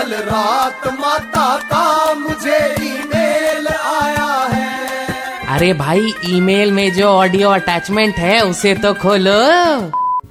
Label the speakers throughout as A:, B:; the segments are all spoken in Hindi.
A: कल रात माता का मुझे ईमेल आया है।
B: अरे भाई ईमेल में जो ऑडियो अटैचमेंट है उसे तो खोलो।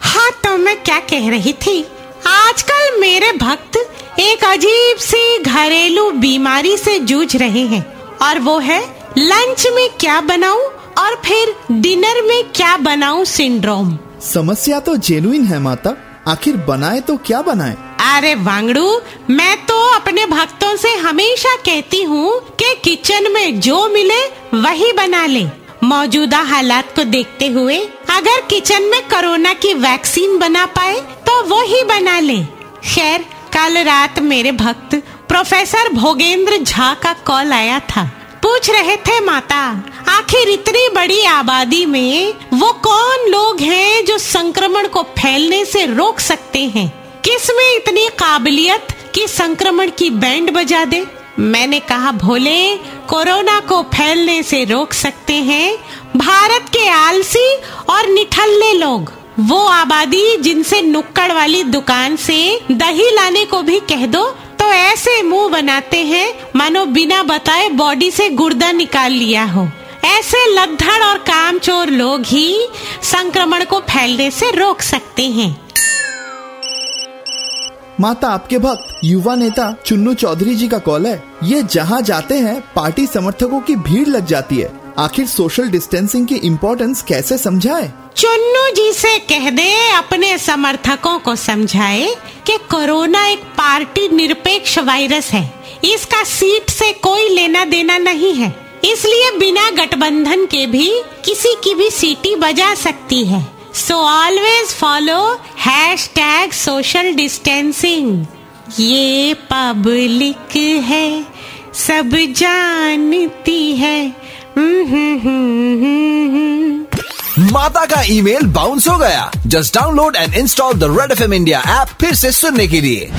C: हाँ तो मैं क्या कह रही थी? आजकल मेरे भक्त एक अजीब सी घरेलू बीमारी से जूझ रहे हैं। और वो है लंच में क्या बनाऊँ और फिर डिनर में क्या बनाऊँ सिंड्रोम।
D: समस्या तो जेनुइन है माता। आखिर बनाए तो क्या बनाए?
C: अरे वांगड़ू, मैं तो अपने भक्तों से हमेशा कहती हूँ कि किचन में जो मिले वही बना ले। मौजूदा हालात को देखते हुए अगर किचन में कोरोना की वैक्सीन बना पाए तो वो ही बना ले। खैर, कल रात मेरे भक्त प्रोफेसर भोगेंद्र झा का कॉल आया था। पूछ रहे थे, माता, आखिर इतनी बड़ी आबादी में वो कौन लोग हैं जो संक्रमण को फैलने से रोक सकते हैं? किसमें इतनी काबिलियत कि संक्रमण की बैंड बजा दे? मैंने कहा, भोले, कोरोना को फैलने से रोक सकते हैं भारत के आलसी और निठल्ले लोग। वो आबादी जिनसे नुक्कड़ वाली दुकान से दही लाने को भी कह दो तो ऐसे मुँह बनाते हैं, मानो बिना बताए बॉडी से गुर्दा निकाल लिया हो। ऐसे लद्दड़ और कामचोर लोग ही संक्रमण को फैलने से रोक सकते हैं।
D: माता आपके भक्त, युवा नेता चुन्नू चौधरी जी का कॉल है। ये जहाँ जाते हैं, पार्टी समर्थकों की भीड़ लग जाती है। आखिर सोशल डिस्टेंसिंग की इम्पोर्टेंस कैसे समझाए?
C: चुन्नू जी से कह दे, अपने समर्थकों को समझाए कि कोरोना एक पार्टी निरपेक्ष वायरस है। इसका सीट से कोई लेना देना नहीं है। इसलिए बिना गठबंधन के भी किसी की भी सीटी बजा सकती है। So always follow hashtag social distancing ये पब्लिक है, सब जानती है।
E: माता का ईमेल बाउंस हो गया। Just download and install the red F M India app फिर से सुनने के लिए।